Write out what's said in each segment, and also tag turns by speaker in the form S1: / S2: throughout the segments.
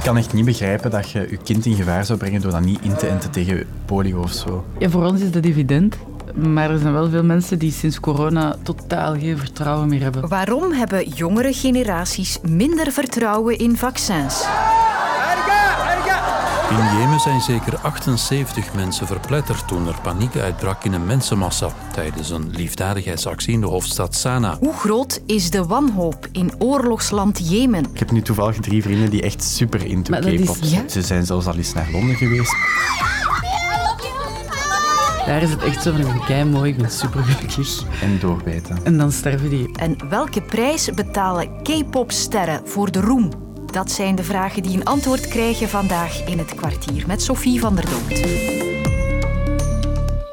S1: Ik kan echt niet begrijpen dat je je kind in gevaar zou brengen door dat niet in te enten tegen polio of zo.
S2: Ja, voor ons is dat evident. Maar er zijn wel veel mensen die sinds corona totaal geen vertrouwen meer hebben.
S3: Waarom hebben jongere generaties minder vertrouwen in vaccins?
S4: In Jemen zijn zeker 78 mensen verpletterd toen er paniek uitbrak in een mensenmassa tijdens een liefdadigheidsactie in de hoofdstad Sanaa.
S3: Hoe groot is de wanhoop in oorlogsland Jemen?
S1: Ik heb nu toevallig drie vrienden die echt super into K-pop
S2: ja?
S1: zijn. Ze zijn zelfs al eens naar Londen geweest.
S2: Daar is het echt zo van, kei mooi, ik ben super gelukkig.
S1: En doorbijten.
S2: En dan sterven die.
S3: En welke prijs betalen K-popsterren voor de roem? Dat zijn de vragen die een antwoord krijgen vandaag in het kwartier met Sophie van der Dood.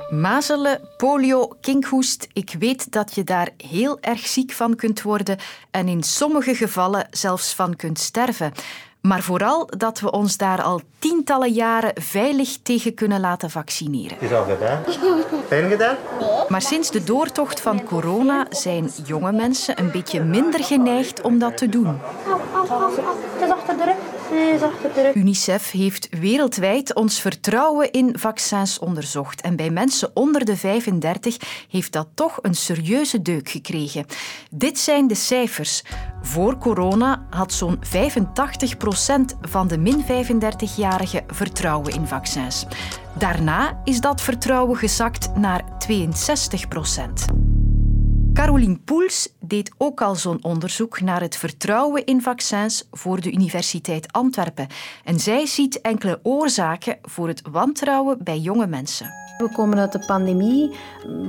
S3: Mazelen, polio, kinkhoest. Ik weet dat je daar heel erg ziek van kunt worden en in sommige gevallen zelfs van kunt sterven. Maar vooral dat we ons daar al tientallen jaren veilig tegen kunnen laten vaccineren.
S5: Is al gedaan? Pijn gedaan?
S3: Maar sinds de doortocht van corona zijn jonge mensen een beetje minder geneigd om dat te doen.
S6: Het is achter de rug.
S3: UNICEF heeft wereldwijd ons vertrouwen in vaccins onderzocht. En bij mensen onder de 35 heeft dat toch een serieuze deuk gekregen. Dit zijn de cijfers. Voor corona had zo'n 85% van de min 35-jarigen vertrouwen in vaccins. Daarna is dat vertrouwen gezakt naar 62%. Caroline Poels deed ook al zo'n onderzoek naar het vertrouwen in vaccins voor de Universiteit Antwerpen. En zij ziet enkele oorzaken voor het wantrouwen bij jonge mensen.
S7: We komen uit de pandemie,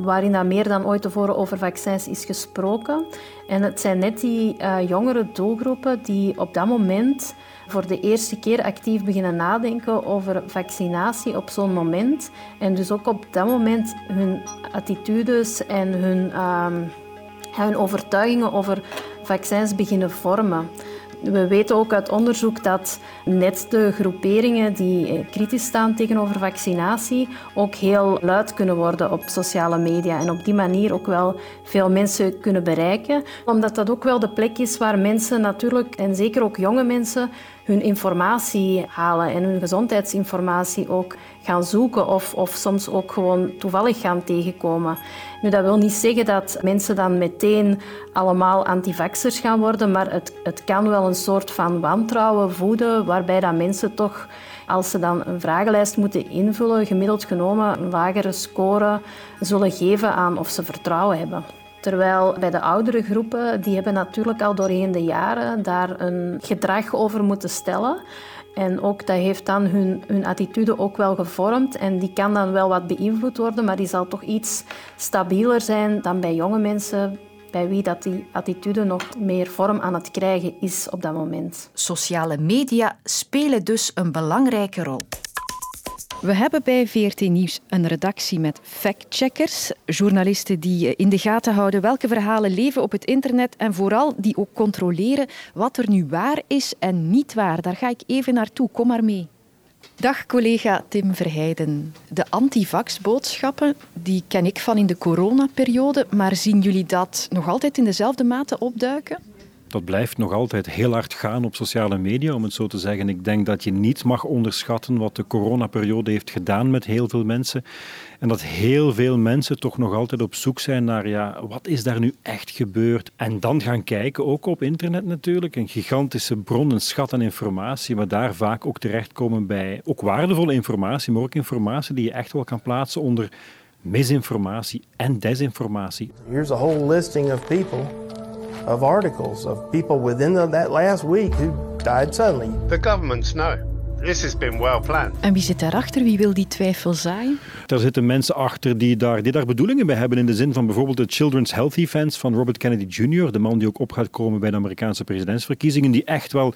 S7: waarin dat meer dan ooit tevoren over vaccins is gesproken. En het zijn net die eh, jongere doelgroepen die op dat moment voor de eerste keer actief beginnen nadenken over vaccinatie op zo'n moment. En dus ook op dat moment hun attitudes en hun, ehm, hun overtuigingen over vaccins beginnen vormen. We weten ook uit onderzoek dat net de groeperingen die eh, kritisch staan tegenover vaccinatie ook heel luid kunnen worden op sociale media en op die manier ook wel veel mensen kunnen bereiken. Omdat dat ook wel de plek is waar mensen natuurlijk, en zeker ook jonge mensen, hun informatie halen en hun gezondheidsinformatie ook gaan zoeken of, of soms ook gewoon toevallig gaan tegenkomen. Nu, dat wil niet zeggen dat mensen dan meteen allemaal antivaxers gaan worden, maar het, het kan wel een soort van wantrouwen voeden, waarbij dat mensen toch, als ze dan een vragenlijst moeten invullen, gemiddeld genomen een lagere score zullen geven aan of ze vertrouwen hebben. Terwijl bij de oudere groepen, die hebben natuurlijk al doorheen de jaren daar een gedrag over moeten stellen. En ook dat heeft dan hun, hun attitude ook wel gevormd. En die kan dan wel wat beïnvloed worden, maar die zal toch iets stabieler zijn dan bij jonge mensen, bij wie dat die attitude nog meer vorm aan het krijgen is op dat moment.
S3: Sociale media spelen dus een belangrijke rol.
S8: We hebben bij VRT Nieuws een redactie met factcheckers, journalisten die eh, in de gaten houden welke verhalen leven op het internet en vooral die ook controleren wat er nu waar is en niet waar. Daar ga ik even naartoe, kom maar mee. Dag collega Tim Verheijden. De antivax-boodschappen die ken ik van in de coronaperiode, maar zien jullie dat nog altijd in dezelfde mate opduiken?
S9: Dat blijft nog altijd heel hard gaan op sociale media, om het zo te zeggen. Ik denk dat je niet mag onderschatten wat de coronaperiode heeft gedaan met heel veel mensen. En dat heel veel mensen toch nog altijd op zoek zijn naar, ja, wat is daar nu echt gebeurd? En dan gaan kijken, ook op internet natuurlijk, een gigantische bron, een schat aan informatie, maar daar vaak ook terechtkomen bij ook waardevolle informatie, maar ook informatie die je echt wel kan plaatsen onder misinformatie en desinformatie.
S5: Here's a whole listing of people, of articles, of people within the, that last week who died suddenly.
S10: The governments know. This has been well planned.
S8: En wie zit daarachter? Wie wil die twijfel zaaien?
S9: Daar zitten mensen achter die daar, die daar bedoelingen bij hebben. In de zin van bijvoorbeeld de Children's Health Events van Robert Kennedy Jr., de man die ook op gaat komen bij de Amerikaanse presidentsverkiezingen, die echt wel.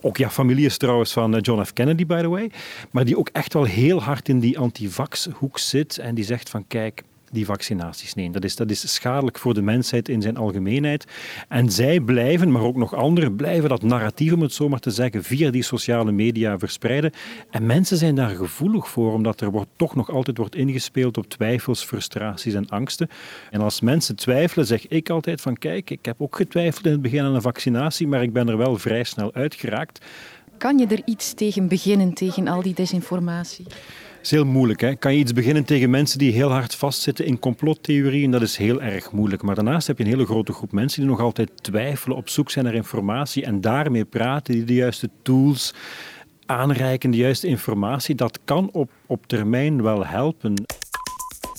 S9: Ook ja, familie is trouwens van eh, John F. Kennedy, by the way. Maar die ook echt wel heel hard in die antivax-hoek zit. En die zegt van kijk, die vaccinaties. Nee, dat is, dat is schadelijk voor de mensheid in zijn algemeenheid. En zij blijven, maar ook nog anderen, blijven dat narratief, om het zo maar te zeggen, via die sociale media verspreiden. En mensen zijn daar gevoelig voor, omdat er wordt, toch nog altijd wordt ingespeeld op twijfels, frustraties en angsten. En als mensen twijfelen, zeg ik altijd van kijk, ik heb ook getwijfeld in het begin aan een vaccinatie, maar ik ben er wel vrij snel uitgeraakt.
S8: Kan je er iets tegen beginnen, tegen al die desinformatie?
S9: Is heel moeilijk. Hè? Kan je iets beginnen tegen mensen die heel hard vastzitten in complottheorieën? Dat is heel erg moeilijk. Maar daarnaast heb je een hele grote groep mensen die nog altijd twijfelen, op zoek zijn naar informatie en daarmee praten, die de juiste tools aanreiken, de juiste informatie. Dat kan op, op termijn wel helpen.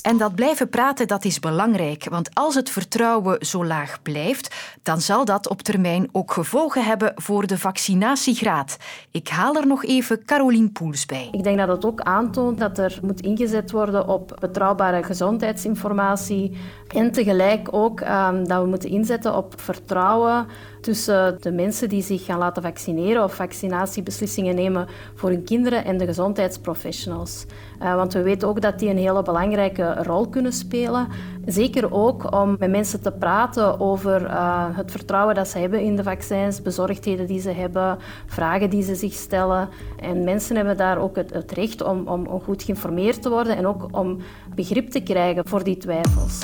S3: En dat blijven praten, dat is belangrijk. Want als het vertrouwen zo laag blijft, dan zal dat op termijn ook gevolgen hebben voor de vaccinatiegraad. Ik haal er nog even Caroline Poels bij.
S7: Ik denk dat het ook aantoont dat er moet ingezet worden op betrouwbare gezondheidsinformatie. En tegelijk ook um, dat we moeten inzetten op vertrouwen tussen de mensen die zich gaan laten vaccineren of vaccinatiebeslissingen nemen voor hun kinderen en de gezondheidsprofessionals. Uh, want we weten ook dat die een hele belangrijke rol kunnen spelen. Zeker ook om met mensen te praten over uh, het vertrouwen dat ze hebben in de vaccins, bezorgdheden die ze hebben, vragen die ze zich stellen. En mensen hebben daar ook het, recht om, om goed geïnformeerd te worden en ook om begrip te krijgen voor die twijfels.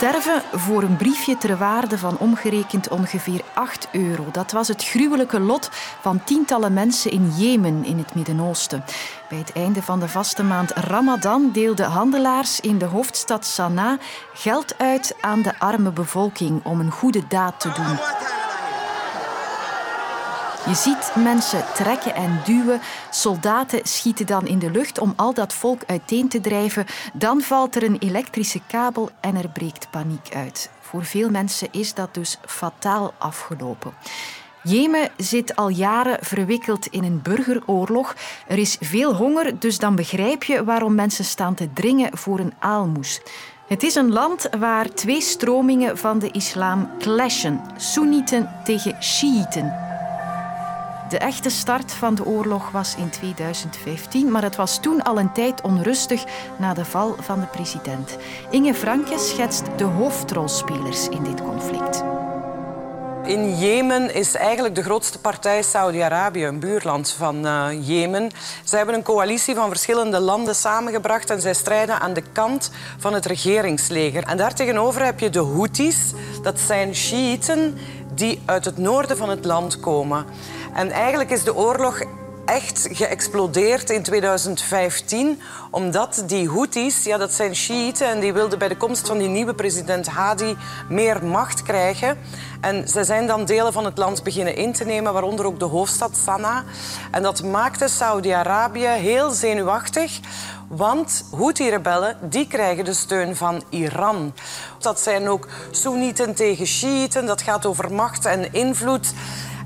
S3: Sterven voor een briefje ter waarde van omgerekend ongeveer 8 euro. Dat was het gruwelijke lot van tientallen mensen in Jemen in het Midden-Oosten. Bij het einde van de vaste maand Ramadan deelden handelaars in de hoofdstad Sanaa geld uit aan de arme bevolking om een goede daad te doen. Je ziet mensen trekken en duwen. Soldaten schieten dan in de lucht om al dat volk uiteen te drijven. Dan valt er een elektrische kabel en er breekt paniek uit. Voor veel mensen is dat dus fataal afgelopen. Jemen zit al jaren verwikkeld in een burgeroorlog. Er is veel honger, dus dan begrijp je waarom mensen staan te dringen voor een aalmoes. Het is een land waar twee stromingen van de islam clashen: Soenieten tegen Shiiten. De echte start van de oorlog was in 2015, maar het was toen al een tijd onrustig na de val van de president. Inge Franke schetst de hoofdrolspelers in dit conflict.
S11: In Jemen is eigenlijk de grootste partij Saudi-Arabië, een buurland van uh, Jemen. Zij hebben een coalitie van verschillende landen samengebracht en zij strijden aan de kant van het regeringsleger. En daartegenover heb je de Houthis, dat zijn Shiiten die uit het noorden van het land komen. En eigenlijk is de oorlog echt geëxplodeerd in 2015, omdat die Houthis, ja, dat zijn Shiiten, en die wilden bij de komst van die nieuwe president Hadi meer macht krijgen. En ze zijn dan delen van het land beginnen in te nemen, waaronder ook de hoofdstad Sanaa. En dat maakte Saudi-Arabië heel zenuwachtig, want Houthi-rebellen die krijgen de steun van Iran. Dat zijn ook Soenieten tegen Shiiten, dat gaat over macht en invloed.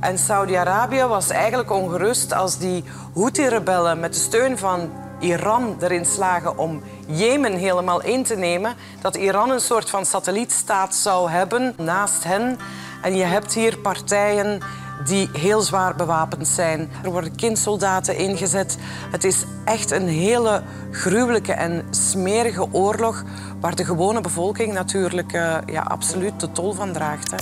S11: En Saudi-Arabië was eigenlijk ongerust als die Houthi-rebellen met de steun van Iran erin slagen om Jemen helemaal in te nemen, dat Iran een soort van satellietstaat zou hebben naast hen. En je hebt hier partijen die heel zwaar bewapend zijn. Er worden kindsoldaten ingezet. Het is echt een hele gruwelijke en smerige oorlog waar de gewone bevolking natuurlijk uh, ja, absoluut de tol van draagt. Hè.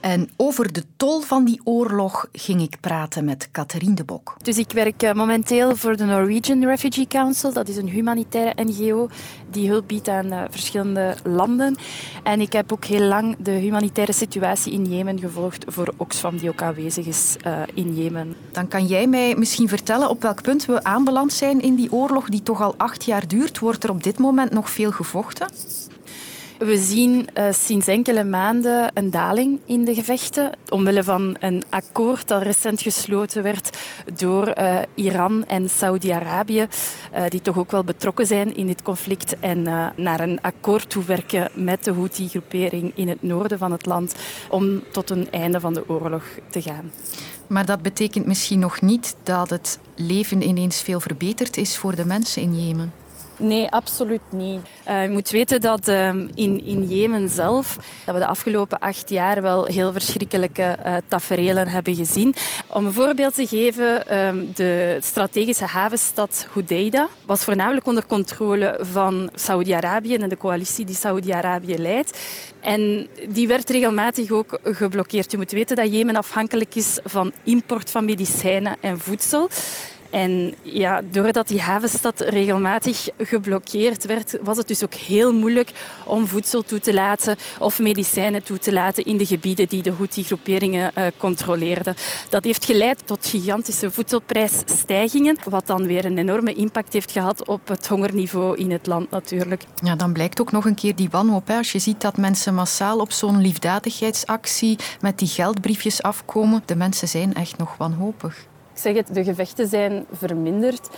S3: En over de tol van die oorlog ging ik praten met Catherine de Bok.
S12: Dus ik werk eh, momenteel voor de Norwegian Refugee Council. Dat is een humanitaire NGO die hulp biedt aan uh, verschillende landen. En ik heb ook heel lang de humanitaire situatie in Jemen gevolgd voor Oxfam, die ook aanwezig is uh, in Jemen.
S3: Dan kan jij mij misschien vertellen op welk punt we aanbeland zijn in die oorlog die toch al acht jaar duurt. Wordt er op dit moment nog veel gevochten?
S12: We zien uh, sinds enkele maanden een daling in de gevechten. Omwille van een akkoord dat recent gesloten werd door uh, Iran en Saudi-Arabië, uh, die toch ook wel betrokken zijn in dit conflict en naar een akkoord toewerken met de Houthi-groepering in het noorden van het land om tot een einde van de oorlog te gaan.
S3: Maar dat betekent misschien nog niet dat het leven ineens veel verbeterd is voor de mensen in Jemen.
S12: Nee, absoluut niet. Uh, je moet weten dat uh, in, in Jemen zelf dat we de afgelopen acht jaar wel heel verschrikkelijke uh, taferelen hebben gezien. Om een voorbeeld te geven, um, de strategische havenstad Hodeida was voornamelijk onder controle van Saudi-Arabië en de coalitie die Saudi-Arabië leidt. En die werd regelmatig ook geblokkeerd. Je moet weten dat Jemen afhankelijk is van import van medicijnen en voedsel. En ja, doordat die havenstad regelmatig geblokkeerd werd, was het dus ook heel moeilijk om voedsel toe te laten of medicijnen toe te laten in de gebieden die de Houthi-groeperingen uh, controleerden. Dat heeft geleid tot gigantische voedselprijsstijgingen, wat dan weer een enorme impact heeft gehad op het hongerniveau in het land natuurlijk.
S3: Ja, dan blijkt ook nog een keer die wanhoop. Als je ziet dat mensen massaal op zo'n liefdadigheidsactie met die geldbriefjes afkomen, de mensen zijn echt nog wanhopig.
S12: Ik zeg het, de gevechten zijn verminderd.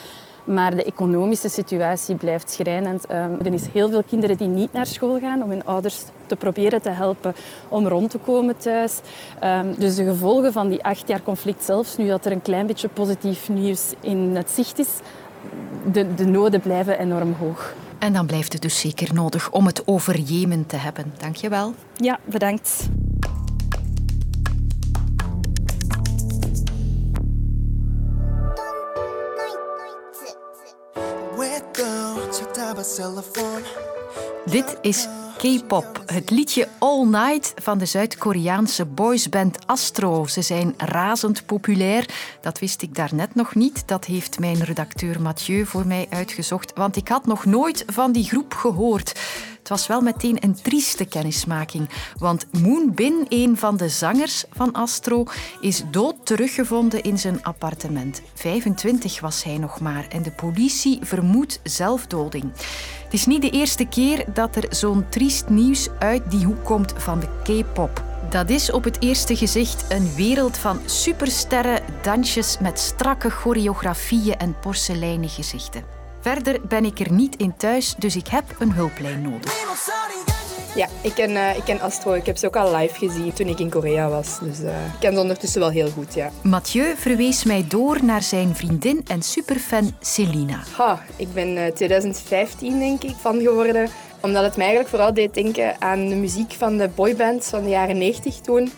S12: Maar de economische situatie blijft schrijnend. Um, er is heel veel kinderen die niet naar school gaan om hun ouders te proberen te helpen om rond te komen thuis. Um, dus de gevolgen van die acht jaar conflict, zelfs nu dat er een klein beetje positief nieuws in het zicht is, de, de noden blijven enorm hoog.
S3: En dan blijft het dus zeker nodig om het over Jemen te hebben. Dank je wel.
S12: Ja, bedankt.
S3: Dit is K-pop, het liedje All Night van de Zuid-Koreaanse boysband Astro. Ze zijn razend populair. Dat wist ik daarnet nog niet. Dat heeft mijn redacteur Mathieu voor mij uitgezocht, want ik had nog nooit van die groep gehoord. Het was wel meteen een trieste kennismaking, want Moon Bin, een van de zangers van Astro, is dood teruggevonden in zijn appartement. 25 was hij nog maar en de politie vermoedt zelfdoding. Het is niet de eerste keer dat er zo'n triest nieuws uit die hoek komt van de K-pop. Dat is op het eerste gezicht een wereld van supersterren, dansjes met strakke choreografieën en porseleinen gezichten. Verder ben ik er niet in thuis, dus ik heb een hulplijn nodig.
S13: Ja, ik ken, uh, ik ken Astro. Ik heb ze ook al live gezien toen ik in Korea was. Dus uh, ik ken ze ondertussen wel heel goed, ja.
S3: Mathieu verwees mij door naar zijn vriendin en superfan Selina.
S13: Ha, ik ben uh, eh, 2015 denk ik fan geworden. Omdat het mij eigenlijk vooral deed denken aan de muziek van de boybands van de jaren 90 toen.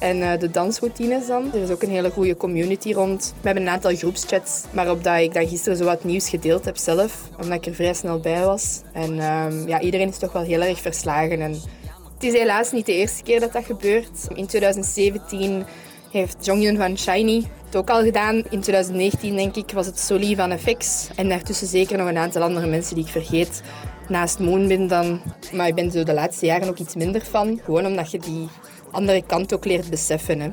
S13: En uh, de dansroutines dan. Er is ook een hele goede community rond. We hebben een aantal groepschats waarop dat ik dan gisteren zo wat nieuws gedeeld heb zelf. Omdat ik er vrij snel bij was. En uh, ja, iedereen is toch wel heel erg verslagen. En het is helaas niet de eerste keer dat dat gebeurt. In 2017 heeft Jonghyun van Shiny het ook al gedaan. In 2019 denk ik was het Soli van FX. En daartussen zeker nog een aantal andere mensen die ik vergeet. Naast Moonbin dan. Maar ik ben zo de laatste jaren ook iets minder van. Gewoon omdat je die andere kant ook leert beseffen. Hè.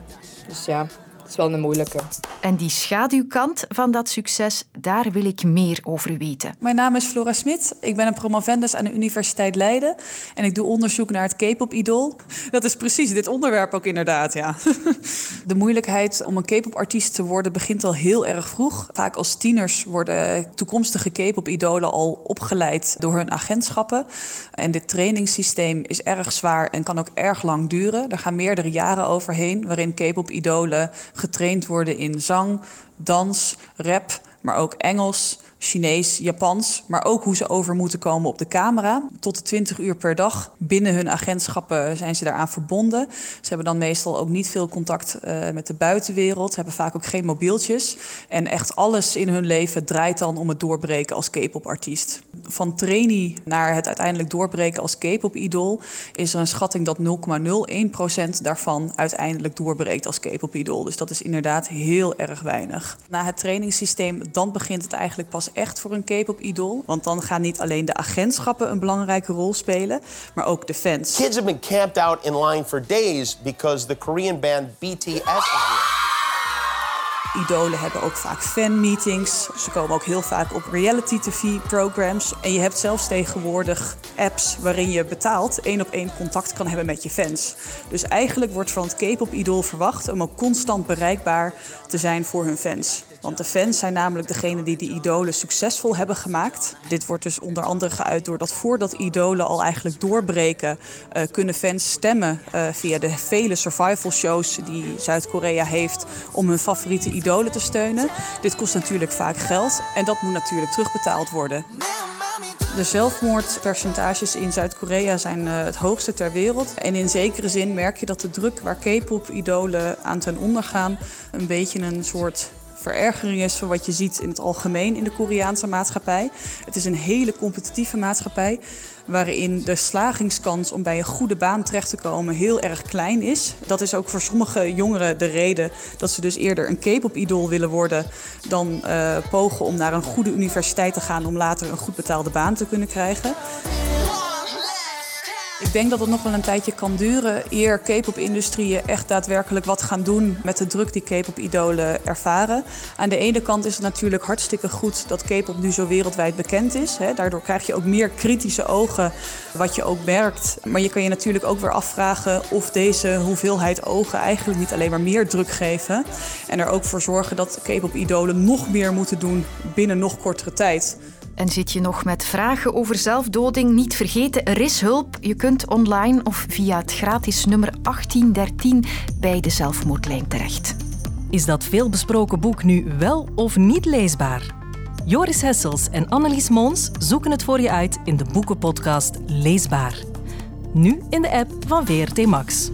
S13: Dus ja, is wel een moeilijke.
S3: En die schaduwkant van dat succes, daar wil ik meer over weten.
S14: Mijn naam is Flora Smit. Ik ben een promovendus aan de Universiteit Leiden. En ik doe onderzoek naar het K-pop-idool. Dat is precies dit onderwerp ook inderdaad, ja. De moeilijkheid om een K-pop-artiest te worden begint al heel erg vroeg. Vaak als tieners worden toekomstige K-pop-idolen al opgeleid door hun agentschappen. En dit trainingssysteem is erg zwaar en kan ook erg lang duren. Er gaan meerdere jaren overheen waarin K-pop-idolen getraind worden in zang, dans, rap, maar ook Engels, Chinees, Japans, maar ook hoe ze over moeten komen op de camera. Tot de 20 uur per dag binnen hun agentschappen zijn ze daaraan verbonden. Ze hebben dan meestal ook niet veel contact uh, met de buitenwereld, hebben vaak ook geen mobieltjes. En echt alles in hun leven draait dan om het doorbreken als K-pop-artiest. Van trainee naar het uiteindelijk doorbreken als K-pop-idool is er een schatting dat 0,01% daarvan uiteindelijk doorbreekt als K-pop-idool. Dus dat is inderdaad heel erg weinig. Na het trainingssysteem, dan begint het eigenlijk pas echt voor een K-pop-idool. Want dan gaan niet alleen de agentschappen een belangrijke rol spelen, maar ook de fans.
S15: Kids have been camped out in line for days because the Korean band BTS is here.
S14: Idolen hebben ook vaak fanmeetings. Ze komen ook heel vaak op reality-tv-programs. En je hebt zelfs tegenwoordig apps waarin je betaald één op één contact kan hebben met je fans. Dus eigenlijk wordt van het K-pop-idool verwacht om ook constant bereikbaar te zijn voor hun fans. Want de fans zijn namelijk degene die de idolen succesvol hebben gemaakt. Dit wordt dus onder andere geuit doordat voordat idolen al eigenlijk doorbreken, uh, kunnen fans stemmen uh, via de vele survival shows die Zuid-Korea heeft om hun favoriete idolen te steunen. Dit kost natuurlijk vaak geld en dat moet natuurlijk terugbetaald worden. De zelfmoordpercentages in Zuid-Korea zijn uh, het hoogste ter wereld. En in zekere zin merk je dat de druk waar K-pop-idolen aan ten onder gaan... een beetje een soort verergering is van wat je ziet in het algemeen in de Koreaanse maatschappij. Het is een hele competitieve maatschappij waarin de slagingskans om bij een goede baan terecht te komen heel erg klein is. Dat is ook voor sommige jongeren de reden dat ze dus eerder een K-pop-idool willen worden dan uh, pogen om naar een goede universiteit te gaan om later een goed betaalde baan te kunnen krijgen. Ik denk dat het nog wel een tijdje kan duren eer K-pop-industrieën echt daadwerkelijk wat gaan doen met de druk die K-pop-idolen ervaren. Aan de ene kant is het natuurlijk hartstikke goed dat K-pop nu zo wereldwijd bekend is. Daardoor krijg je ook meer kritische ogen, wat je ook merkt. Maar je kan je natuurlijk ook weer afvragen of deze hoeveelheid ogen eigenlijk niet alleen maar meer druk geven. En er ook voor zorgen dat K-pop-idolen nog meer moeten doen binnen nog kortere tijd.
S3: En zit je nog met vragen over zelfdoding? Niet vergeten, er is hulp. Je kunt online of via het gratis nummer 1813 bij de zelfmoordlijn terecht.
S16: Is dat veelbesproken boek nu wel of niet leesbaar? Joris Hessels en Annelies Moons zoeken het voor je uit in de boekenpodcast Leesbaar. Nu in de app van VRT Max.